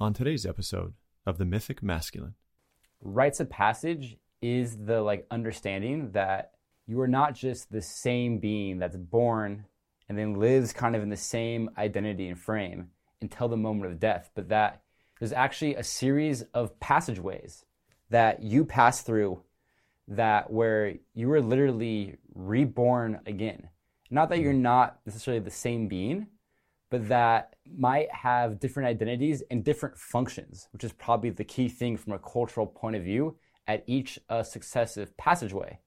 On today's episode of The Mythic Masculine, rites of passage is the like understanding that you are not just the same being that's born and then lives kind of in the same identity and frame until the moment of death, but that there's actually a series of passageways that you pass through that where you are literally reborn again. Not that you're mm-hmm. not necessarily the same being, but that might have different identities and different functions, which is probably the key thing from a cultural point of view at each uh, successive passageway.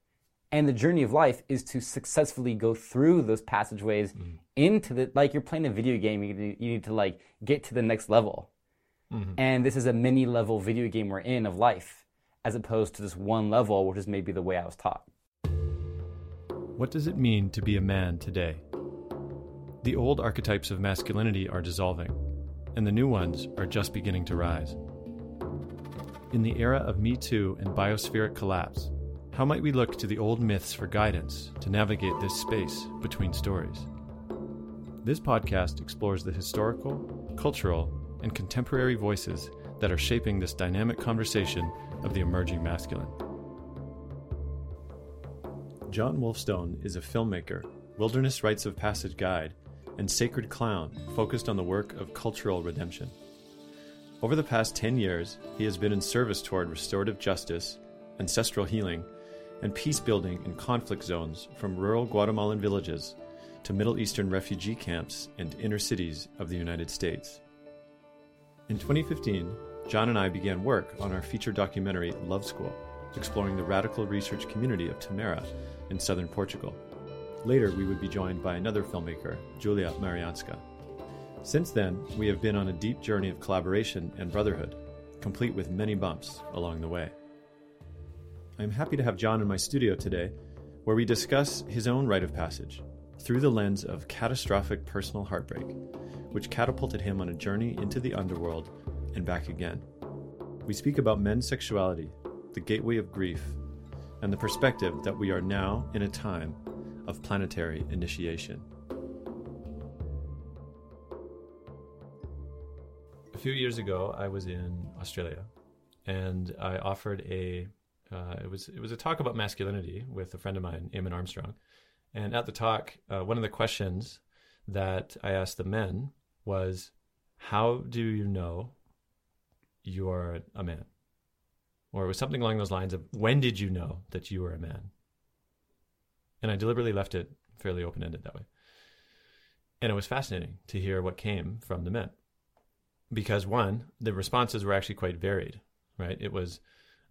And the journey of life is to successfully go through those passageways mm-hmm. into the, like you're playing a video game, you need, you need to like get to the next level. Mm-hmm. And this is a mini level video game we're in of life, as opposed to this one level, which is maybe the way I was taught. What does it mean to be a man today? The old archetypes of masculinity are dissolving, and the new ones are just beginning to rise. In the era of Me Too and biospheric collapse, how might we look to the old myths for guidance to navigate this space between stories? This podcast explores the historical, cultural, and contemporary voices that are shaping this dynamic conversation of the emerging masculine. John Wolfstone is a filmmaker, wilderness rites of passage guide, and sacred clown focused on the work of cultural redemption. Over the past 10 years, he has been in service toward restorative justice, ancestral healing, and peace building in conflict zones from rural Guatemalan villages to Middle Eastern refugee camps and inner cities of the United States. In 2015, John and I began work on our feature documentary Love School, exploring the radical research community of Tamera in southern Portugal. Later, we would be joined by another filmmaker, Julia Marianska. Since then, we have been on a deep journey of collaboration and brotherhood, complete with many bumps along the way. I am happy to have John in my studio today, where we discuss his own rite of passage through the lens of catastrophic personal heartbreak, which catapulted him on a journey into the underworld and back again. We speak about men's sexuality, the gateway of grief, and the perspective that we are now in a time of planetary initiation. A few years ago, I was in Australia, and I offered a uh, it was it was a talk about masculinity with a friend of mine, Eamon Armstrong. And at the talk, uh, one of the questions that I asked the men was, "How do you know you are a man?" Or it was something along those lines of, "When did you know that you were a man?" And I deliberately left it fairly open ended that way. And it was fascinating to hear what came from the men. Because one, the responses were actually quite varied, right? It was,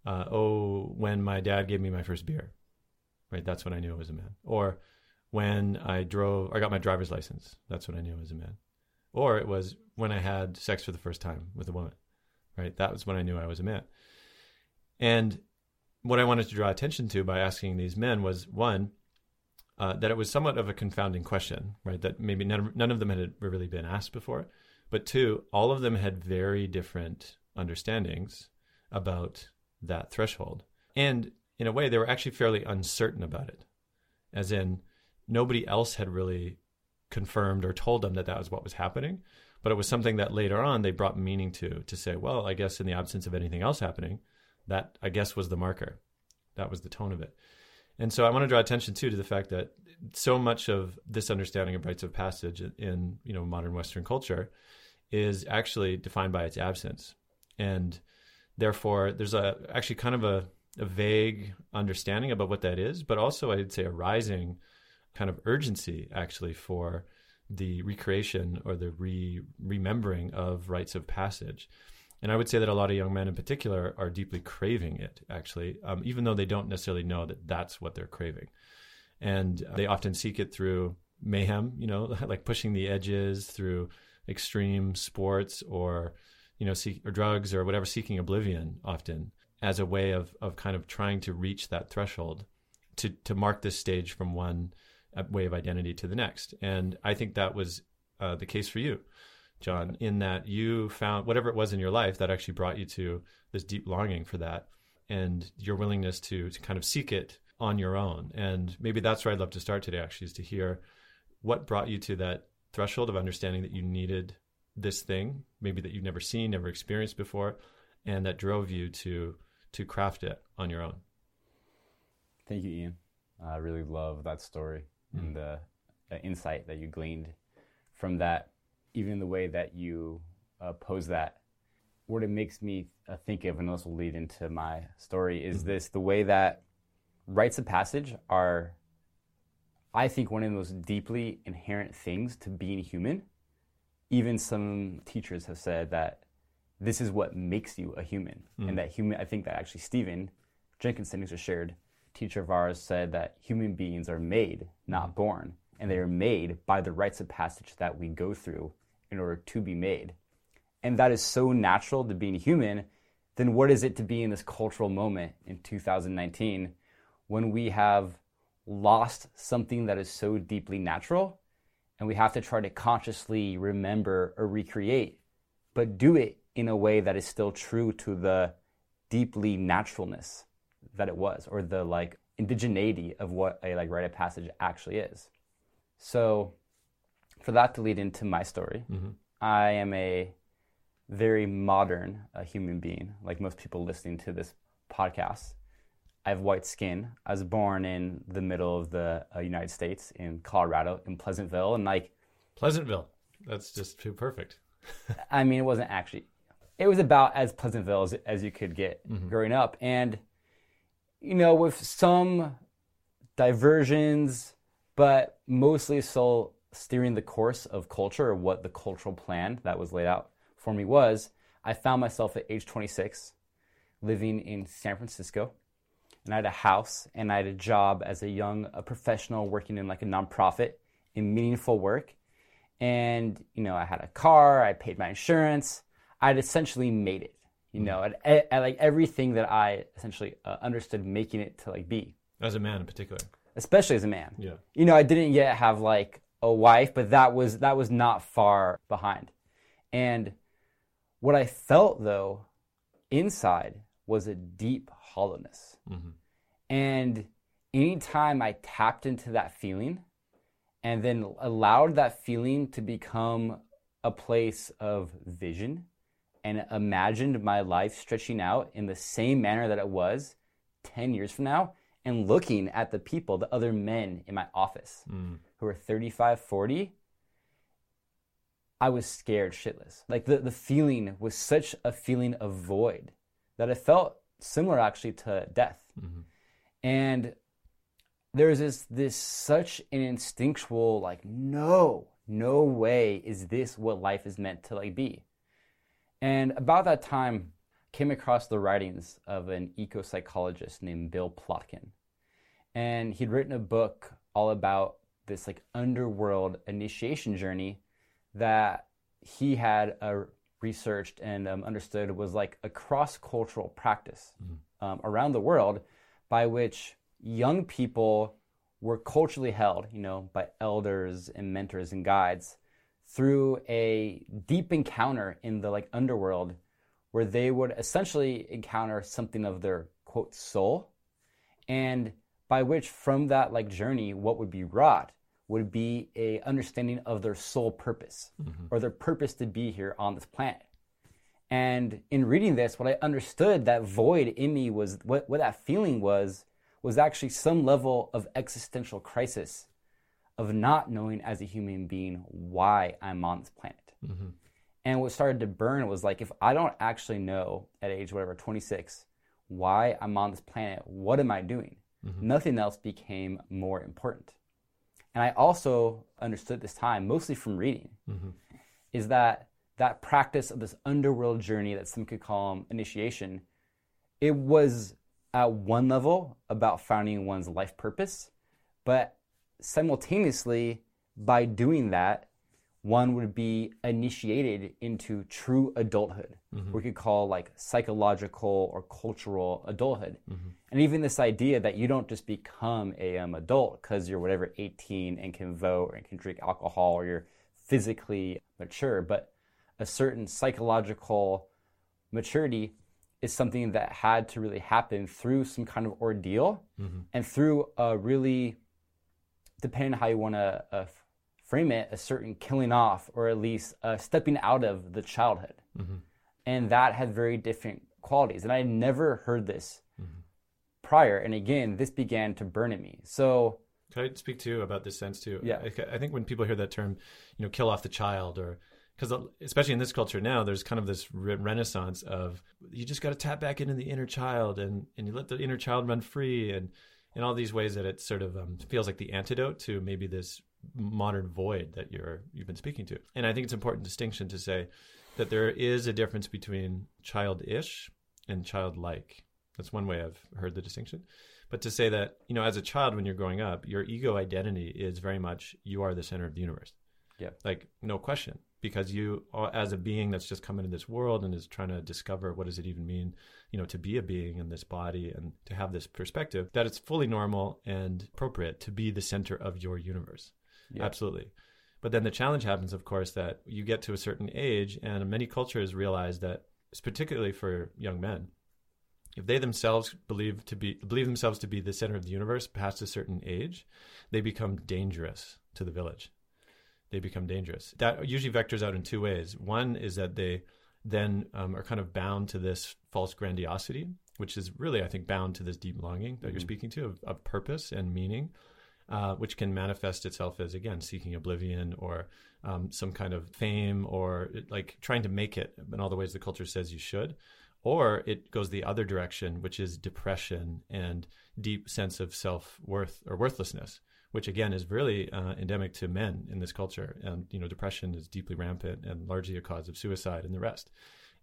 uh, oh, when my dad gave me my first beer, right? That's when I knew I was a man. Or when I drove, I got my driver's license. That's when I knew I was a man. Or it was when I had sex for the first time with a woman, right? That was when I knew I was a man. And what I wanted to draw attention to by asking these men was one, uh, that it was somewhat of a confounding question, right? That maybe none, none of them had really been asked before. But two, all of them had very different understandings about that threshold. And in a way, they were actually fairly uncertain about it, as in, nobody else had really confirmed or told them that that was what was happening. But it was something that later on they brought meaning to, to say, well, I guess in the absence of anything else happening, that I guess was the marker. That was the tone of it. And so I want to draw attention too to the fact that so much of this understanding of rites of passage in you know modern Western culture is actually defined by its absence, and therefore there's a actually kind of a, a vague understanding about what that is, but also I'd say a rising kind of urgency actually for the recreation or the re remembering of rites of passage. And I would say that a lot of young men in particular are deeply craving it, actually, um, even though they don't necessarily know that that's what they're craving. And they often seek it through mayhem, you know, like pushing the edges through extreme sports or, you know, seek, or drugs or whatever, seeking oblivion often as a way of, of kind of trying to reach that threshold to, to mark this stage from one uh, way of identity to the next. And I think that was uh, the case for you. John, in that you found whatever it was in your life that actually brought you to this deep longing for that and your willingness to, to kind of seek it on your own. And maybe that's where I'd love to start today, actually, is to hear what brought you to that threshold of understanding that you needed this thing, maybe that you've never seen, never experienced before, and that drove you to to craft it on your own. Thank you, Ian. I really love that story mm. and the, the, insight that you gleaned from that, even the way that you uh, pose that. What it makes me uh, think of, and this will lead into my story, is mm-hmm. this the way that rites of passage are, I think, one of the most deeply inherent things to being human. Even some teachers have said that this is what makes you a human, mm. and that human. I think that actually Stephen Jenkinson, who's a shared teacher of ours, said that human beings are made, not mm. born, and they are made by the rites of passage that we go through in order to be made. And that is so natural to being human. Then what is it to be in this cultural moment in 2019 when we have lost something that is so deeply natural and we have to try to consciously remember or recreate, but do it in a way that is still true to the deeply naturalness that it was or the like indigeneity of what a like rite of passage actually is. So for that to lead into my story, mm-hmm. I am a very modern uh, human being, like most people listening to this podcast. I have white skin. I was born in the middle of the uh, United States in Colorado, in Pleasantville, and like Pleasantville. That's just too perfect. I mean, it wasn't actually. It was about as Pleasantville as, as you could get mm-hmm. growing up, and you know, with some diversions, but mostly still steering the course of culture or what the cultural plan that was laid out for me was. I found myself at age 26 living in San Francisco and I had a house and I had a job as a young a professional working in like a nonprofit in meaningful work. And, you know, I had a car, I paid my insurance, I'd essentially made it, you know, at, at, at like everything that I essentially uh, understood making it to like be. As a man in particular. Especially as a man. Yeah. You know, I didn't yet have like a wife, but that was that was not far behind. And what I felt though inside was a deep hollowness. Mm-hmm. And anytime I tapped into that feeling and then allowed that feeling to become a place of vision and imagined my life stretching out in the same manner that it was 10 years from now and looking at the people, the other men in my office mm. Who were 35, 40, I was scared shitless. Like the, the feeling was such a feeling of void that it felt similar actually to death. Mm-hmm. And there's this this such an instinctual like no no way is this what life is meant to like be and about that time came across the writings of an eco psychologist named bill plotkin and he'd written a book all about this like underworld initiation journey that he had uh, researched and um, understood was like a cross-cultural practice mm-hmm. um, around the world by which young people were culturally held, you know, by elders and mentors and guides through a deep encounter in the like underworld where they would essentially encounter something of their quote soul and by which from that like journey what would be wrought would be a understanding of their sole purpose mm-hmm. or their purpose to be here on this planet and in reading this, what I understood that void in me was what, what that feeling was, was actually some level of existential crisis of not knowing as a human being why I'm on this planet. Mm-hmm. And what started to burn was like, if I don't actually know at age whatever, 26, why I'm on this planet, what am I doing? Mm-hmm. Nothing else became more important. And I also understood this time, mostly from reading, mm-hmm. is that that practice of this underworld journey that some could call initiation, it was at one level about finding one's life purpose, but simultaneously, by doing that, one would be initiated into true adulthood, mm-hmm. we could call like psychological or cultural adulthood. Mm-hmm. And even this idea that you don't just become a um, adult because you're whatever 18 and can vote and can drink alcohol or you're physically mature, but a certain psychological maturity is something that had to really happen through some kind of ordeal mm-hmm. and through a really depending on how you want to uh, frame it a certain killing off or at least uh, stepping out of the childhood. And that had very different qualities. And I had never heard this prior. And again, this began to burn in me. So, Can I speak to you about this sense too? Yeah. I, I think when people hear that term, you know, kill off the child, or because especially in this culture now, there's kind of this re- renaissance of you just got to tap back into the inner child, and and you let the inner child run free, and in all these ways that it sort of um, feels like the antidote to maybe this modern void that you're you've been speaking to. And I think it's an important distinction to say that there is a difference between childish and childlike. That's one way I've heard the distinction. But to say that, you know, as a child when you're growing up, your ego identity is very much you are the center of the universe. Yeah. Like no question because you are, as a being that's just come into this world and is trying to discover what does it even mean, you know, to be a being in this body and to have this perspective that it's fully normal and appropriate to be the center of your universe. Yeah. Absolutely. But then the challenge happens, of course, that you get to a certain age, and many cultures realize that, particularly for young men, if they themselves believe to be believe themselves to be the center of the universe past a certain age, they become dangerous to the village. They become dangerous. That usually vectors out in two ways. One is that they then um, are kind of bound to this false grandiosity, which is really, I think, bound to this deep longing that you're speaking to of, of purpose and meaning uh, which can manifest itself as again seeking oblivion or um, some kind of fame or like trying to make it in all the ways the culture says you should. Or it goes the other direction which is depression and deep sense of self-worth or worthlessness which again is really uh, endemic to men in this culture. And you know depression is deeply rampant and largely a cause of suicide and the rest.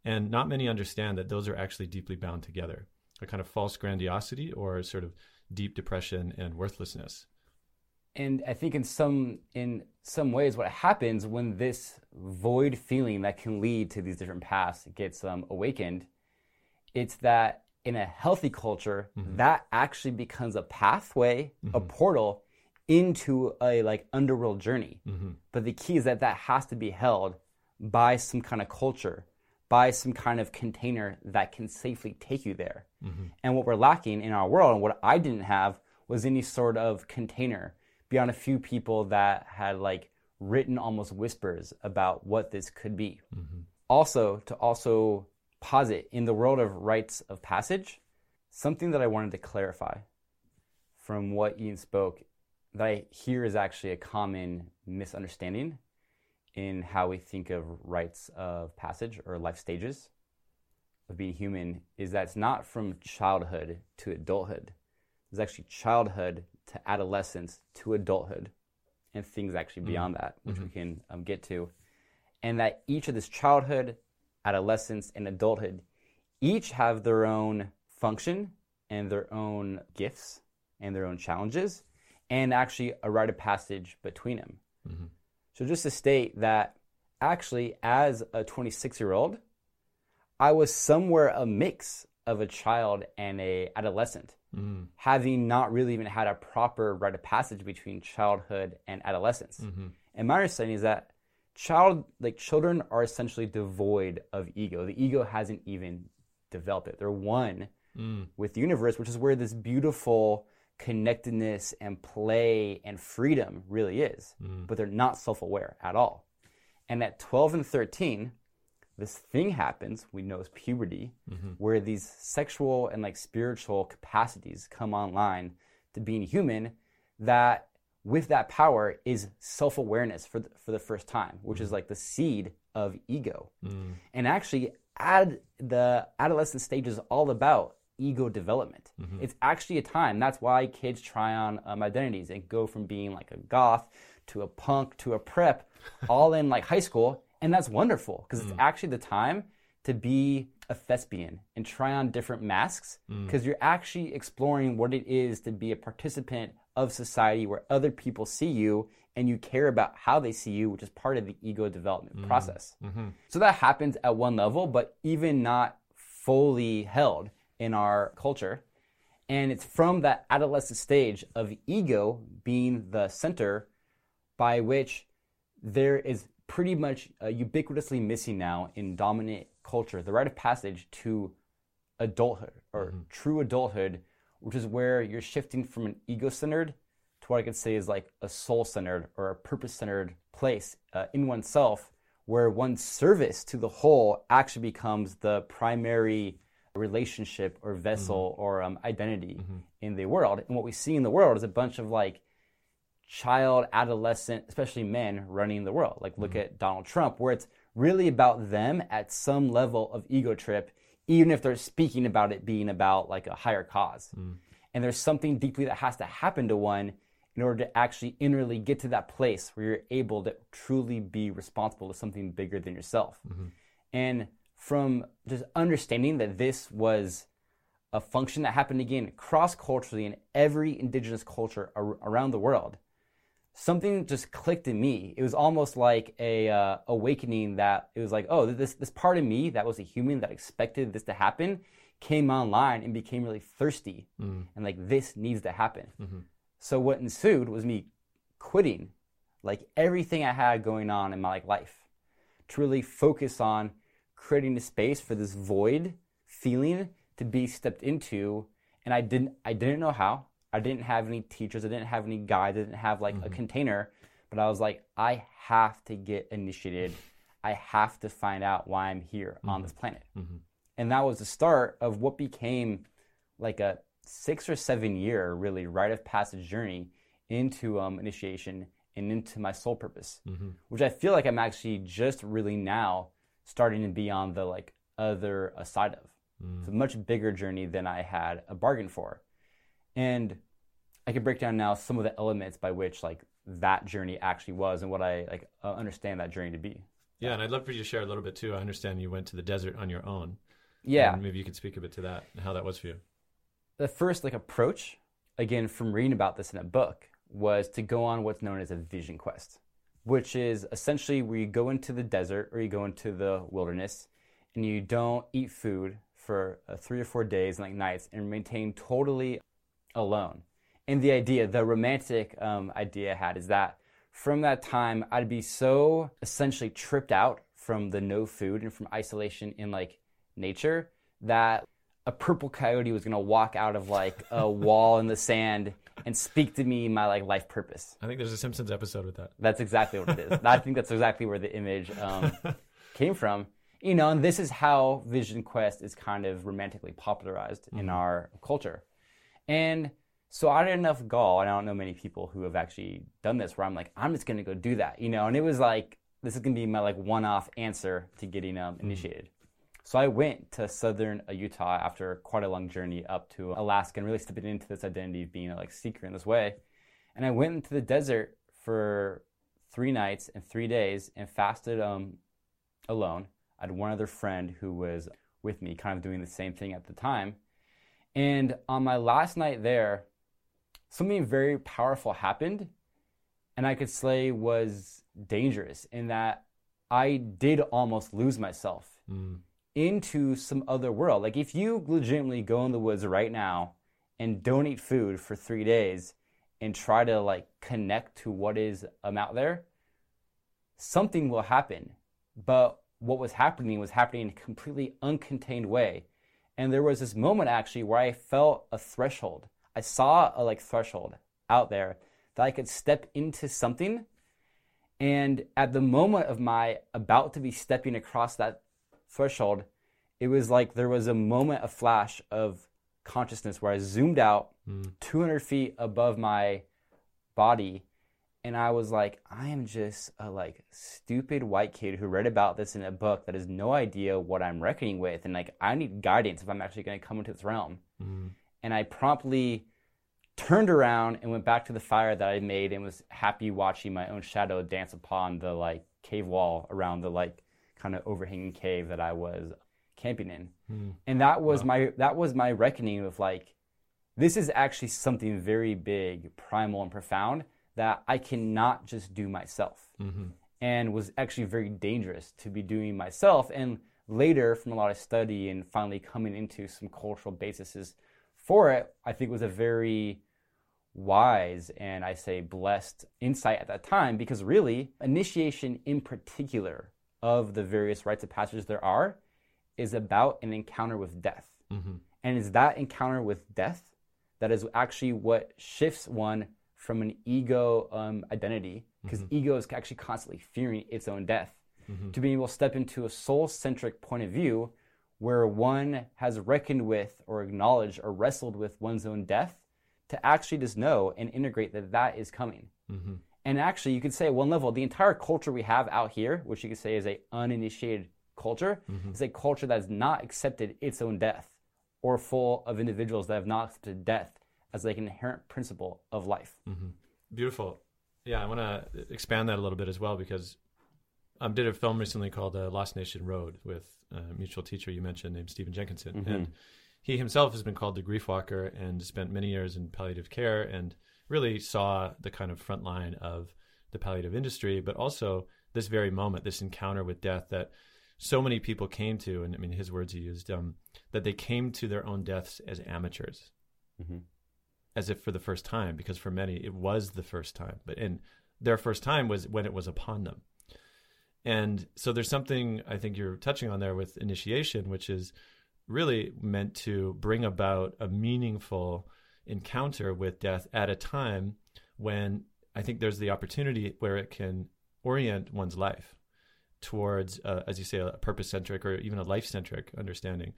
And not many understand that those are actually deeply bound together a kind of false grandiosity or sort of deep depression and worthlessness and I think in some in some ways, what happens when this void feeling that can lead to these different paths gets um, awakened, it's that in a healthy culture, mm-hmm. that actually becomes a pathway, a mm-hmm. portal into a like underworld journey. Mm-hmm. But the key is that that has to be held by some kind of culture, by some kind of container that can safely take you there. And what we're lacking in our world, and what I didn't have, was any sort of container beyond a few people that had like written almost whispers about what this could be. Mm-hmm. Also, to also posit in the world of rites of passage, something that I wanted to clarify from what Ian spoke that I hear is actually a common misunderstanding in how we think of rites of passage or life stages of being human is that it's not from childhood to adulthood. It's actually childhood to adolescence to adulthood and things actually beyond mm-hmm. that, which we mm-hmm. can um, get to. And that each of this childhood, adolescence, and adulthood each have their own function and their own gifts and their own challenges, and actually a rite of passage between them. Mm-hmm. So, just to state that actually, as a 26 year old, I was somewhere a mix of a child and a adolescent, Mm-hmm. having not really even had a proper rite of passage between childhood and adolescence. Mm-hmm. And my understanding is that child, like children, are essentially devoid of ego. The ego hasn't even developed it. They're one mm. with the universe, which is where this beautiful connectedness and play and freedom really is. Mm. But they're not self-aware at all. And at 12 and 13, this thing happens we know as puberty mm-hmm. where these sexual and like spiritual capacities come online to being human that with that power is self-awareness for the, for the first time which is mm-hmm. like the seed of ego. Mm. And actually ad, the adolescent stage is all about ego development. Mm-hmm. It's actually a time that's why kids try on um, identities and go from being like a goth to a punk to a prep all in like high school and that's wonderful because it's mm. actually the time to be a thespian and try on different masks mm. because you're actually exploring what it is to be a participant of society where other people see you and you care about how they see you, which is part of the ego development mm. process. Mm-hmm. So that happens at one level, but even not fully held in our culture. And it's from that adolescent stage of ego being the center by which there is pretty much uh, ubiquitously missing now in dominant culture the rite of passage to adulthood or true adulthood, which is where you're shifting from an ego centered to what I could say is like a soul centered or a purpose centered place uh, in oneself where one's service to the whole actually becomes the primary relationship or vessel mm-hmm. or um, identity mm-hmm. in the world. And what we see in the world is a bunch of like child, adolescent, especially men running the world. Like look mm-hmm. at Donald Trump, where it's really about them at some level of ego trip, even if they're speaking about it being about like a higher cause. Mm. And there's something deeply that has to happen to one in order to actually innerly get to that place where you're able to truly be responsible to something bigger than yourself. Mm-hmm. And from just understanding that this was a function that happened again cross culturally in every indigenous culture ar- around the world, something just clicked in me. It was almost like a uh, awakening that it was like, oh, this this part of me that was a human that expected this to happen came online and became really thirsty mm. and like this needs to happen. Mm-hmm. So what ensued was me quitting like everything I had going on in my like life to really focus on creating a space for this void feeling to be stepped into and I didn't I didn't know how. I didn't have any teachers, I didn't have any guides, I didn't have like mm-hmm. a container, but I was like I have to get initiated. I have to find out why I'm here mm-hmm. on this planet. Mm-hmm. And that was the start of what became like a six or seven year really rite of passage journey into um, initiation and into my soul purpose, mm-hmm. which I feel like I'm actually just really now starting to be on the like other uh, side of. Mm. It's a much bigger journey than I had a bargain for, and I can break down now some of the elements by which like that journey actually was and what I like uh, understand that journey to be. Yeah, and I'd love for you to share a little bit too. I understand you went to the desert on your own. Yeah, maybe you could speak a bit to that and how that was for you the first like approach, again from reading about this in a book, was to go on what's known as a vision quest, which is essentially where you go into the desert or you go into the wilderness and you don't eat food for uh, three or four days and like nights and maintain totally alone. And the idea, the romantic um, idea I had is that from that time, I'd be so essentially tripped out from the no food and from isolation in like nature that a purple coyote was gonna walk out of like a wall in the sand and speak to me my like life purpose. I think there's a Simpsons episode with that. That's exactly what it is. I think that's exactly where the image um, came from. You know, and this is how Vision Quest is kind of romantically popularized mm-hmm. in our culture. And so I had enough gall, and I don't know many people who have actually done this where I'm like, I'm just gonna go do that, you know. And it was like, this is gonna be my like one-off answer to getting um, mm-hmm. initiated. So I went to southern Utah after quite a long journey up to Alaska and really stepping into this identity of being a like seeker in this way. And I went into the desert for three nights and three days and fasted um, alone. I had one other friend who was with me, kind of doing the same thing at the time. And on my last night there, something very powerful happened, and I could say was dangerous in that I did almost lose myself. Mm into some other world. Like if you legitimately go in the woods right now and don't eat food for three days and try to like connect to what is um, out there, something will happen. But what was happening was happening in a completely uncontained way. And there was this moment actually where I felt a threshold. I saw a like threshold out there that I could step into something. And at the moment of my about to be stepping across that threshold, it was like there was a moment, a flash of consciousness where I zoomed out mm. 200 feet above my body. And I was like, I am just a like stupid white kid who read about this in a book that has no idea what I'm reckoning with. And like, I need guidance if I'm actually going to come into this realm. Mm. And I promptly turned around and went back to the fire that I made and was happy watching my own shadow dance upon the like cave wall around the like kind of overhanging cave that I was camping in. Mm. And that was wow. my that was my reckoning of like this is actually something very big, primal and profound that I cannot just do myself. Mm-hmm. And was actually very dangerous to be doing myself and later from a lot of study and finally coming into some cultural bases for it, I think was a very wise and I say blessed insight at that time because really initiation in particular of the various rites of passage there are is about an encounter with death. Mm-hmm. And it's that encounter with death that is actually what shifts one from an ego um, identity, because mm-hmm. ego is actually constantly fearing its own death, mm-hmm. to being able to step into a soul centric point of view where one has reckoned with or acknowledged or wrestled with one's own death to actually just know and integrate that that is coming. Mm-hmm. And actually, you could say at one level, the entire culture we have out here, which you could say is a uninitiated culture, is a culture that has not accepted its own death, or full of individuals that have not accepted death as like an inherent principle of life. Beautiful. Yeah, I want to expand that a little bit as well because I um, did a film recently called uh, Lost Nation Road with a mutual teacher you mentioned named Stephen Jenkinson. And he himself has been called the grief walker and spent many years in palliative care and really saw the kind of front line of the palliative industry, but also this very moment, this encounter with death that so many people came to. And I mean, his words he used um, that they came to their own deaths as amateurs as if for the first time, because for many it was the first time. But and their first time was when it was upon them. And so there's something I think you're touching on there with initiation, which is really meant to bring about a meaningful encounter with death at a time when I think there's the opportunity where it can orient one's life towards, uh, as you say, a purpose centric or even a life centric understanding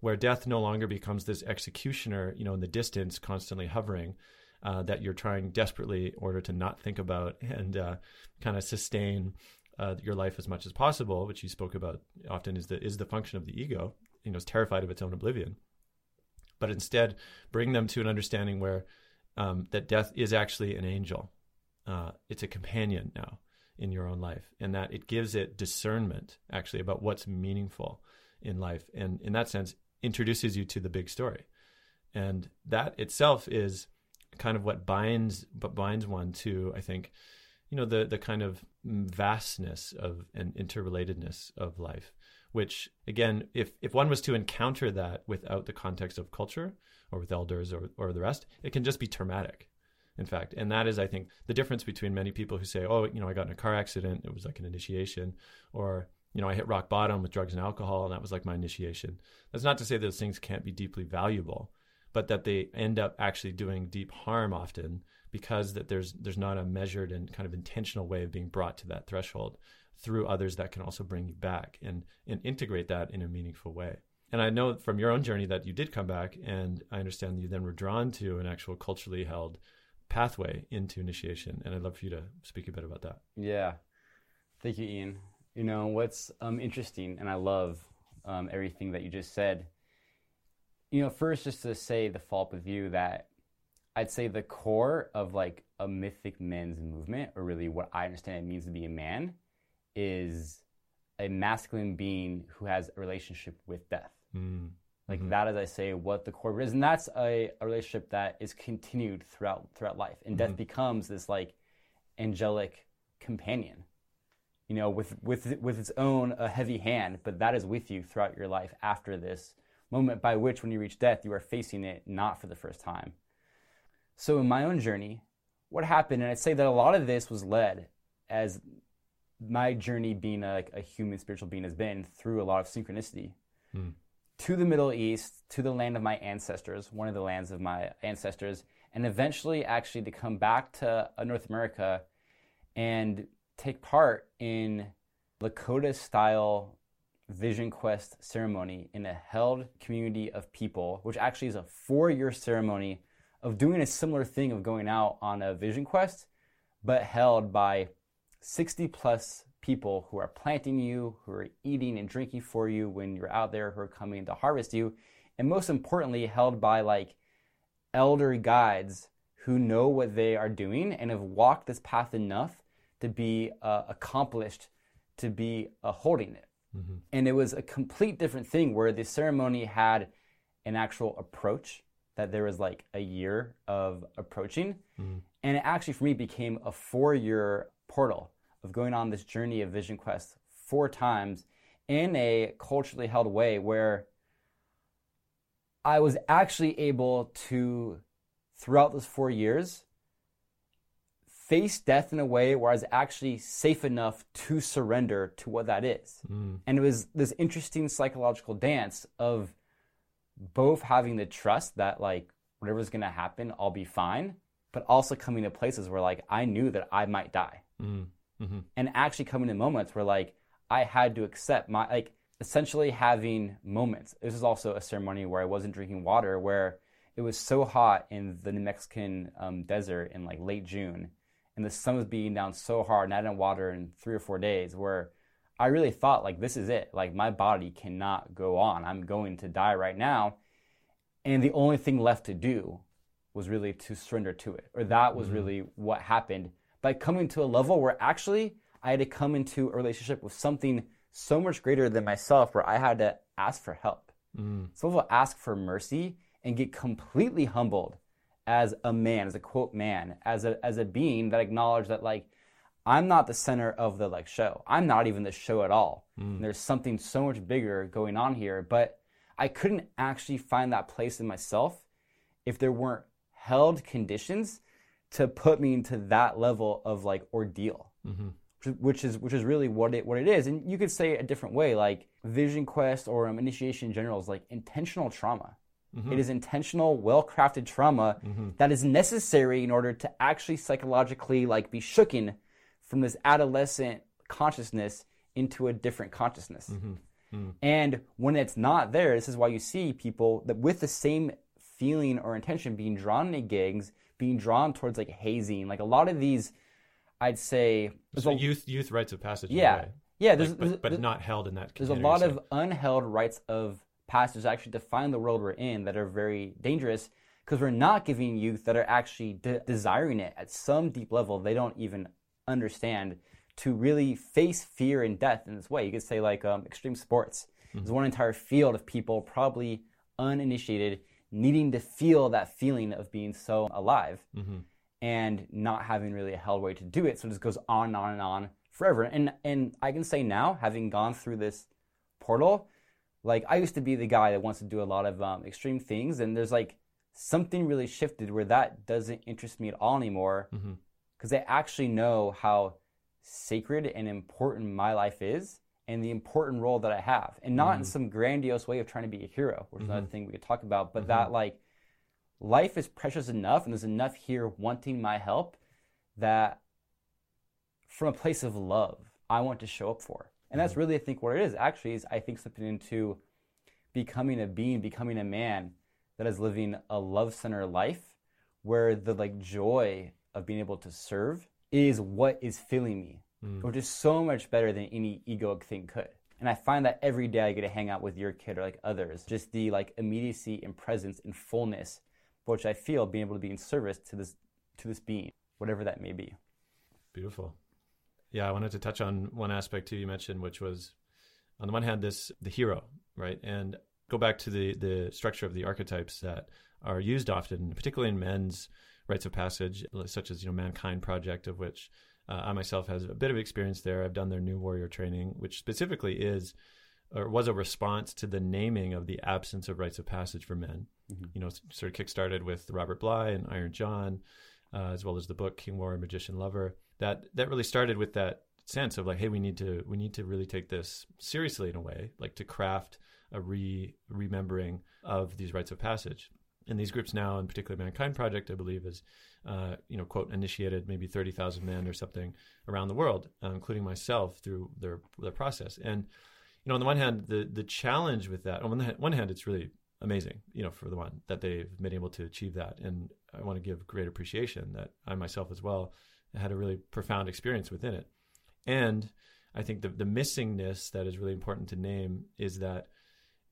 where death no longer becomes this executioner, you know, in the distance, constantly hovering, uh, that you're trying desperately in order to not think about and uh, kind of sustain uh, your life as much as possible, which you spoke about often is the is the function of the ego. You know, is terrified of its own oblivion, but instead bring them to an understanding where um, that death is actually an angel. Uh, it's a companion now in your own life, and that it gives it discernment actually about what's meaningful in life, and in that sense, introduces you to the big story, and that itself is kind of what binds but binds one to I think you know the the kind of vastness of and interrelatedness of life which again if if one was to encounter that without the context of culture or with elders or or the rest it can just be traumatic in fact. And that is i think the difference between many people who say oh you know i got in a car accident it was like an initiation or you know i hit rock bottom with drugs and alcohol and that was like my initiation that's not to say those things can't be deeply valuable but that they end up actually doing deep harm often because that there's there's not a measured and kind of intentional way of being brought to that threshold through others that can also bring you back and and integrate that in a meaningful way. And I know from your own journey that you did come back, and I understand you then were drawn to an actual culturally held pathway into initiation. And I'd love for you to speak a bit about that. Yeah. Thank you, Ian. You know, what's um, interesting, and I love um, everything that you just said. You know, first, just to say the follow up with you that I'd say the core of like a mythic men's movement, or really what I understand it means to be a man, is a masculine being who has a relationship with death. Mm. Like that, as I say, what the core is, and that's a, a relationship that is continued throughout throughout life, and death becomes this like angelic companion, you know, with with with its own a heavy hand, but that is with you throughout your life after this moment by which, when you reach death, you are facing it not for the first time. So, in my own journey, what happened, and I'd say that a lot of this was led as my journey being a, a human spiritual being has been through a lot of synchronicity to the Middle East, to the land of my ancestors, one of the lands of my ancestors, and eventually actually to come back to uh, North America and take part in Lakota style Vision Quest ceremony in a held community of people, which actually is a four year ceremony of doing a similar thing of going out on a Vision Quest, but held by 60 plus people who are planting you, who are eating and drinking for you when you're out there, who are coming to harvest you, and most importantly, held by like elder guides who know what they are doing and have walked this path enough to be uh, accomplished, to be uh, holding it. And it was a complete different thing where the ceremony had an actual approach that there was like a year of approaching. And it actually, for me, became a four year portal of going on this journey of Vision Quest four times in a culturally held way where I was actually able to, throughout those four years, face death in a way where I was actually safe enough to surrender to what that is. And it was this interesting psychological dance of both having the trust that, like, whatever's going to happen, I'll be fine, but also coming to places where like I knew that I might die. Mm. hmm and actually coming to moments where like I had to accept my like essentially having moments. This is also a ceremony where I wasn't drinking water, where it was so hot in the New Mexican um, desert in like late June, and the sun was beating down so hard, and I didn't water in three or four days, where I really thought like this is it, like my body cannot go on. I'm going to die right now, and the only thing left to do was really to surrender to it, or that was really what happened by coming to a level where actually I had to come into a relationship with something so much greater than myself where I had to ask for help. Mm. So will ask for mercy and get completely humbled as a man, as a quote man, as a as a being that acknowledged that like I'm not the center of the like show. I'm not even the show at all. And there's something so much bigger going on here, but I couldn't actually find that place in myself if there weren't held conditions to put me into that level of like ordeal. Hmm which is which is really what it what it is. And you could say it a different way like vision quest or um, initiation in general is like intentional trauma Mm-hmm. It is intentional well-crafted trauma mm-hmm. that is necessary in order to actually psychologically like be shooken from this adolescent consciousness into a different consciousness mm-hmm. and when it's not there, this is why you see people that with the same feeling or intention being drawn into gigs, being drawn towards like hazing. Like a lot of these, I'd say, there's So a, youth youth rites of passage. yeah, yeah. There's, Like, there's, but, but not held in that. there's a lot of unheld rites of passage that actually define the world we're in that are very dangerous because we're not giving youth that are actually de- desiring it at some deep level they don't even understand to really face fear and death in this way. You could say like um, extreme sports. There's one entire field of people probably uninitiated needing to feel that feeling of being so alive Mhm. and not having really a held way to do it. So it just goes on and on and on forever. And and I can say now, having gone through this portal, like I used to be the guy that wants to do a lot of um, extreme things, and there's like something really shifted where that doesn't interest me at all anymore mm-hmm. because I actually know how sacred and important my life is and the important role that I have. And not in mm-hmm. some grandiose way of trying to be a hero, which is another mm-hmm. thing we could talk about, but that like life is precious enough and there's enough here wanting my help that from a place of love, I want to show up for. And that's mm-hmm. really I think what it is. Actually is I think slipping into becoming a being, becoming a man that is living a love center life where the like joy of being able to serve is what is filling me, mm. which is so much better than any egoic thing could. And I find that every day I get to hang out with your kid or like others, just the like immediacy and presence and fullness, which I feel being able to be in service to this to this being, whatever that may be. Beautiful. Yeah, I wanted to touch on one aspect too you mentioned, which was on the one hand this the hero, right? And go back to the the structure of the archetypes that are used often, particularly in men's rites of passage, such as you know Mankind Project, of which uh, I myself has a bit of experience there. I've done their New Warrior training, which specifically is or was a response to the naming of the absence of rites of passage for men. You know, sort of kickstarted with Robert Bly and Iron John, uh, as well as the book King Warrior Magician Lover. That that really started with that sense of like, hey, we need to we need to really take this seriously in a way, like to craft a re remembering of these rites of passage. And these groups now, in particular Mankind Project, I believe, is uh, you know quote initiated maybe thirty thousand men or something around the world, uh, including myself through their their process. And you know, on the one hand, the the challenge with that, on the one hand it's really amazing, you know, for the one that they've been able to achieve that, and I want to give great appreciation that I myself as well had a really profound experience within it. And I think the the missingness that is really important to name is that,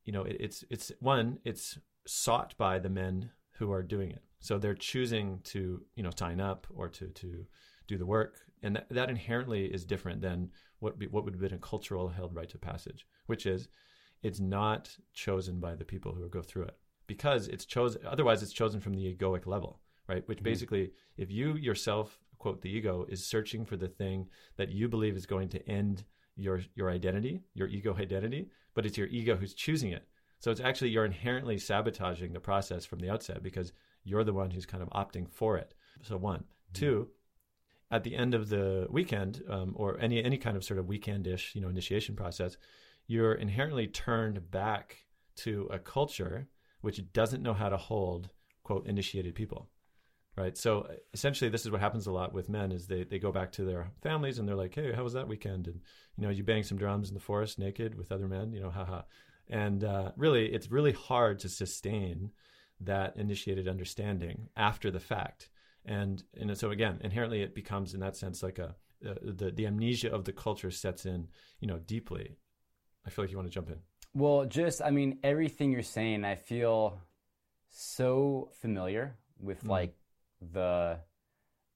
you know, it, it's it's one, it's sought by the men who are doing it. So they're choosing to, you know, sign up or to to do the work, and that, that inherently is different than what be, what would have been a cultural held rite of passage, which is it's not chosen by the people who go through it because it's chosen. Otherwise, it's chosen from the egoic level, right? Which mm-hmm. basically, if you yourself quote the ego is searching for the thing that you believe is going to end your your identity, your ego identity, but it's your ego who's choosing it. So it's actually you're inherently sabotaging the process from the outset because you're the one who's kind of opting for it. So one, two, at the end of the weekend um, or any any kind of sort of weekendish you know initiation process, you're inherently turned back to a culture which doesn't know how to hold quote initiated people right? So essentially, this is what happens a lot with men: is they they go back to their families and they're like, "Hey, how was that weekend?" And you know, you bang some drums in the forest naked with other men, you know, haha. And uh, really, it's really hard to sustain that initiated understanding after the fact. And and so again, inherently, it becomes in that sense like a uh, the the amnesia of the culture sets in, you know, deeply. I feel like you want to jump in. Well, just I mean, everything you're saying, I feel so familiar with mm-hmm. like the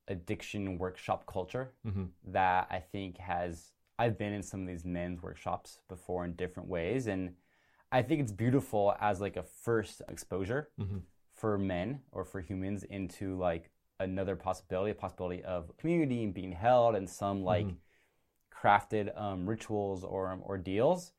addiction workshop culture mm-hmm. that I think has I've been in some of these men's workshops before in different ways and I think it's beautiful as like a first exposure mm-hmm. for men or for humans into like another possibility, a possibility of community and being held and some like mm-hmm. crafted um, rituals or um, ordeals.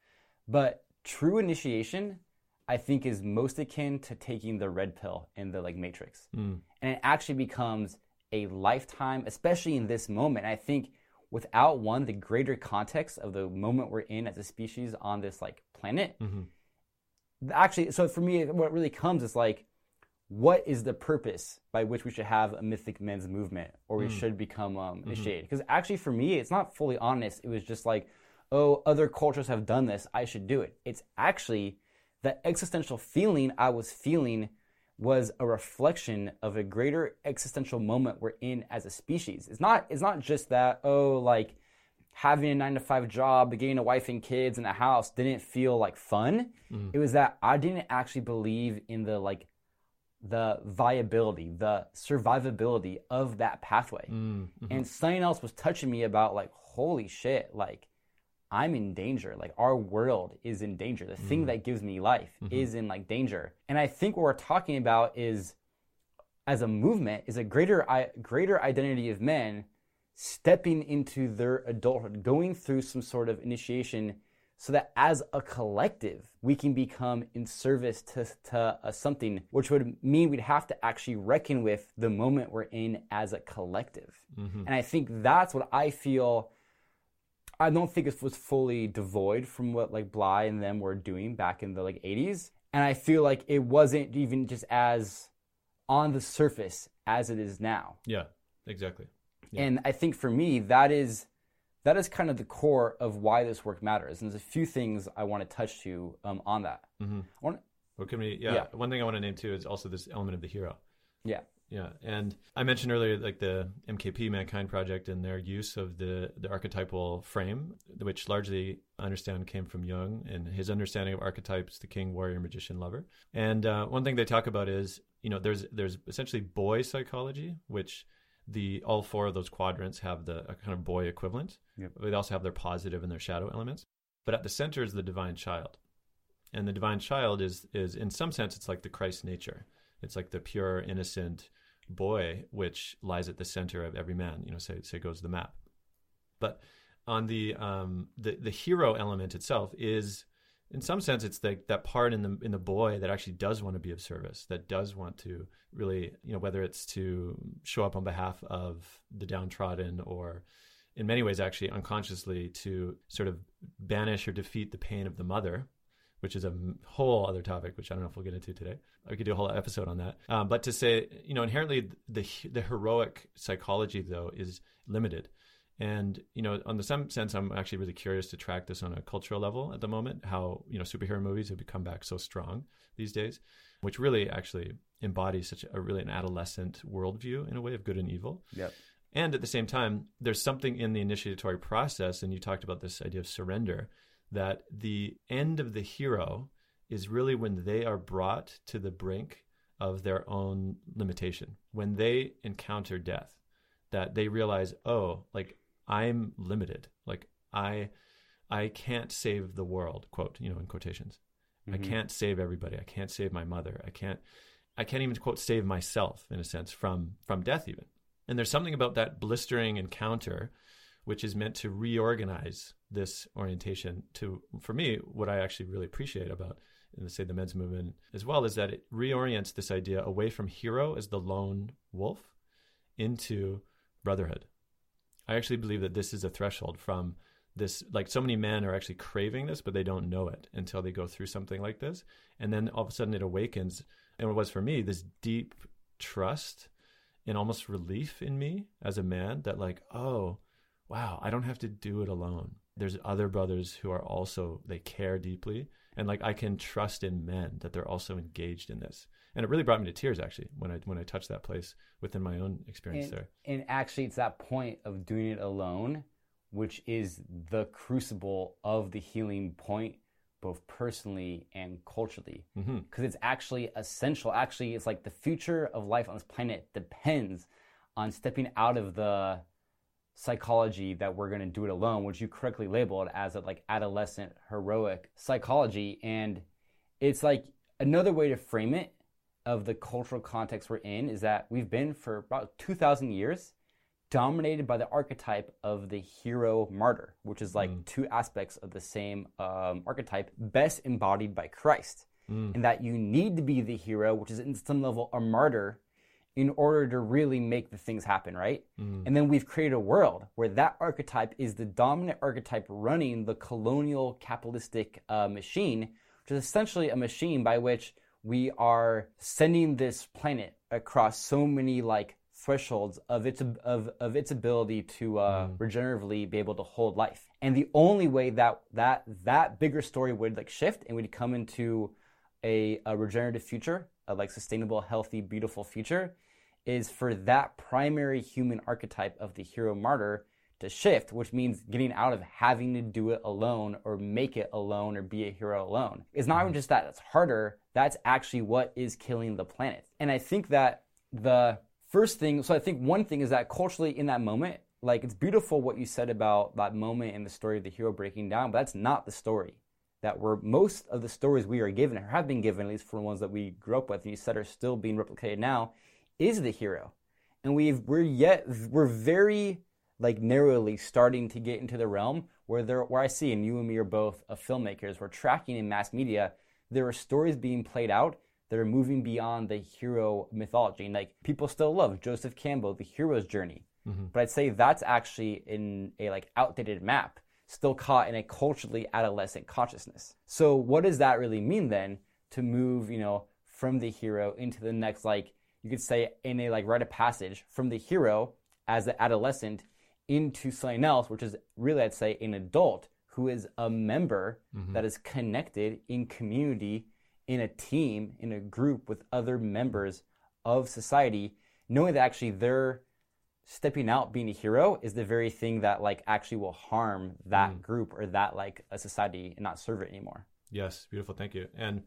But true initiation, I think, is most akin to taking the red pill in the like matrix. Mm. And it actually becomes a lifetime, especially in this moment. I think without one, the greater context of the moment we're in as a species on this like planet, mm-hmm actually, so for me, what really comes is like, what is the purpose by which we should have a mythic men's movement or we mm. should become um, mm-hmm. initiated? Because mm-hmm. actually, for me, it's not fully honest. It was just like, oh, other cultures have done this. I should do it. It's actually that existential feeling I was feeling was a reflection of a greater existential moment we're in as a species. It's not. It's not just that. Oh, like having a nine to five job, getting a wife and kids and a house didn't feel like fun. Mm. It was that I didn't actually believe in the like the viability, the survivability of that pathway. Mm. Mm-hmm. And something else was touching me about like, holy shit, like I'm in danger. Like our world is in danger. The mm. thing that gives me life mm-hmm. is in like danger. And I think what we're talking about is as a movement is a greater greater identity of men stepping into their adulthood, going through some sort of initiation so that as a collective, we can become in service to, to uh, something, which would mean we'd have to actually reckon with the moment we're in as a collective. Mm-hmm. And I think that's what I feel. I don't think it was fully devoid from what like Bly and them were doing back in the like 80s. And I feel like it wasn't even just as on the surface as it is now. Yeah, exactly. Yeah. And I think for me, that is that is kind of the core of why this work matters. And there's a few things I want to touch to um, on that. Mm-hmm. I want. Well, can we? Yeah, yeah, One thing I want to name too is also this element of the hero. Yeah. Yeah, and I mentioned earlier like the MKP Mankind Project and their use of the the archetypal frame, which largely I understand came from Jung and his understanding of archetypes: the king, warrior, magician, lover. And uh, one thing they talk about is you know there's there's essentially boy psychology, which the all four of those quadrants have the kind of boy equivalent. Yep. They also have their positive and their shadow elements. But at the center is the divine child. And the divine child is is in some sense it's like the Christ nature. It's like the pure, innocent boy which lies at the center of every man, you know, say say goes the map. But on the um the, the hero element itself is in some sense, it's the, that part in the in the boy that actually does want to be of service, that does want to really, you know, whether it's to show up on behalf of the downtrodden or in many ways actually unconsciously to sort of banish or defeat the pain of the mother, which is a whole other topic, which I don't know if we'll get into today. I could do a whole episode on that. Um, but to say, you know, inherently the the heroic psychology though is limited. And you know, on the some sense, I'm actually really curious to track this on a cultural level at the moment. How you know superhero movies have become back so strong these days, which really actually embodies such a really an adolescent worldview in a way of good and evil. Yep. And at the same time, there's something in the initiatory process, and you talked about this idea of surrender, that the end of the hero is really when they are brought to the brink of their own limitation, when they encounter death, that they realize, oh, like I'm limited. Like I I can't save the world, quote, you know, in quotations. Mm-hmm. I can't save everybody. I can't save my mother. I can't I can't even quote save myself in a sense from from death even. And there's something about that blistering encounter which is meant to reorganize this orientation to for me what I actually really appreciate about in the, say the men's movement as well is that it reorients this idea away from hero as the lone wolf into brotherhood I actually believe that this is a threshold from this like so many men are actually craving this but they don't know it until they go through something like this and then all of a sudden it awakens and it was for me this deep trust and almost relief in me as a man that like, oh, wow, I don't have to do it alone. There's other brothers who are also they care deeply and like I can trust in men that they're also engaged in this. And it really brought me to tears actually when I when I touched that place within my own experience and, there. And actually it's that point of doing it alone which is the crucible of the healing point both personally and culturally because mm-hmm. it's actually essential actually it's like the future of life on this planet depends on stepping out of the psychology that we're going to do it alone which you correctly labeled as a like adolescent heroic psychology and it's like another way to frame it of the cultural context we're in is that we've been for about 2000 years dominated by the archetype of the hero martyr, which is like mm. two aspects of the same um, archetype, best embodied by Christ. Mm. And that you need to be the hero, which is in some level a martyr, in order to really make the things happen, right? Mm. And then we've created a world where that archetype is the dominant archetype running the colonial capitalistic uh, machine, which is essentially a machine by which we are sending this planet across so many like thresholds of its of, of its ability to uh, mm. regeneratively be able to hold life. And the only way that that that bigger story would like shift and we'd come into a, a regenerative future, a like sustainable, healthy, beautiful future, is for that primary human archetype of the hero martyr to shift, which means getting out of having to do it alone or make it alone or be a hero alone. It's not even mm. just that, it's harder. That's actually what is killing the planet. And I think that the first thing, so I think one thing is that culturally in that moment, like it's beautiful what you said about that moment in the story of the hero breaking down, but that's not the story. That we're most of the stories we are given or have been given, at least for the ones that we grew up with, and you said are still being replicated now, is the hero. And we've we're yet we're very like narrowly starting to get into the realm where there where I see, and you and me are both filmmakers, we're tracking in mass media, there are stories being played out that are moving beyond the hero mythology. And like people still love Joseph Campbell, the hero's journey. Mm-hmm. But I'd say that's actually in a like outdated map, still caught in a culturally adolescent consciousness. So what does that really mean then to move, you know, from the hero into the next like you could say in a like rite of passage from the hero as an adolescent into something else, which is really I'd say an adult who is a member mm-hmm. that is connected in community in a team, in a group with other members of society, knowing that actually they're stepping out being a hero is the very thing that like actually will harm that mm. group or that like a society and not serve it anymore. Yes, beautiful. Thank you. And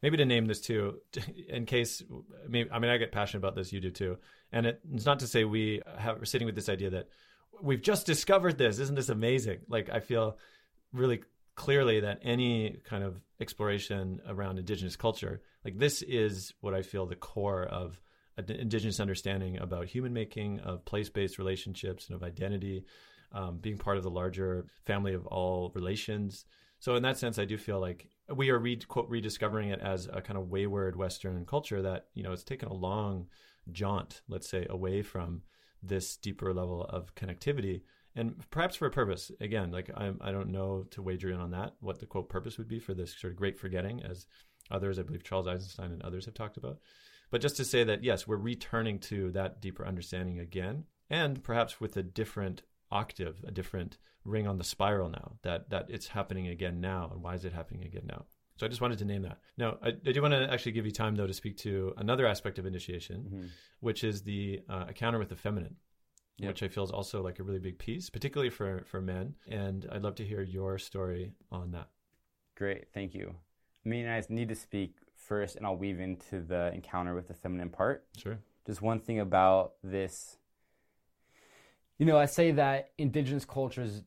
maybe to name this too, in case, I mean, I get passionate about this. You do too. And it's not to say we have, we're sitting with this idea that we've just discovered this. Isn't this amazing? Like I feel really clearly that any kind of exploration around indigenous culture, like this is what I feel the core of indigenous understanding about human making, of place based relationships, and of identity, um, being part of the larger family of all relations. So, in that sense, I do feel like we are re- quote, rediscovering it as a kind of wayward Western culture that, you know, it's taken a long jaunt, let's say, away from this deeper level of connectivity and perhaps for a purpose. Again, like I'm, I don't know to wager in on that what the quote purpose would be for this sort of great forgetting, as others, I believe Charles Eisenstein and others have talked about. But just to say that yes, we're returning to that deeper understanding again, and perhaps with a different octave, a different ring on the spiral now. That that it's happening again now, and why is it happening again now? So I just wanted to name that. Now, I, I do want to actually give you time, though, to speak to another aspect of initiation, mm-hmm. which is the uh, encounter with the feminine yep. which I feel is also like a really big piece, particularly for for men. And I'd love to hear your story on that. Great, thank you. I mean, I need to speak first, and I'll weave into the encounter with the feminine part. Sure. Just one thing about this. You know, I say that indigenous cultures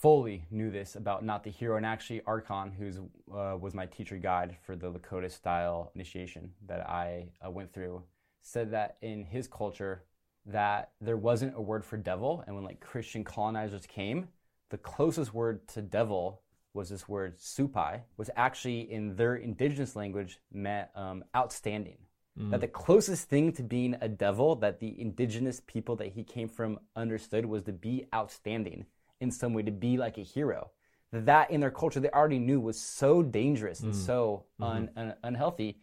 fully knew this about not the hero, and actually Archon, who uh, was my teacher guide for the Lakota style initiation that I uh, went through, said that in his culture, that there wasn't a word for devil. And when like Christian colonizers came, the closest word to devil was this word supai, was actually in their indigenous language meant um, outstanding. Mm. That the closest thing to being a devil that the indigenous people that he came from understood was to be outstanding in some way, to be like a hero. That in their culture they already knew was so dangerous and mm. so mm-hmm. un- un- unhealthy.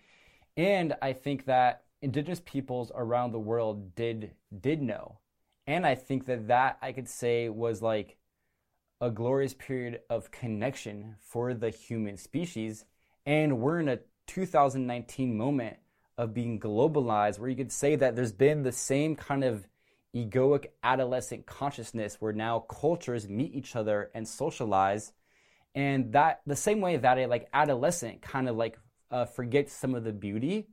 And I think that indigenous peoples around the world did did know. And I think that that I could say was like a glorious period of connection for the human species and we're in a 2019 moment of being globalized where you could say that there's been the same kind of egoic adolescent consciousness where now cultures meet each other and socialize. And that the same way that a like adolescent kind of like uh, forgets some of the beauty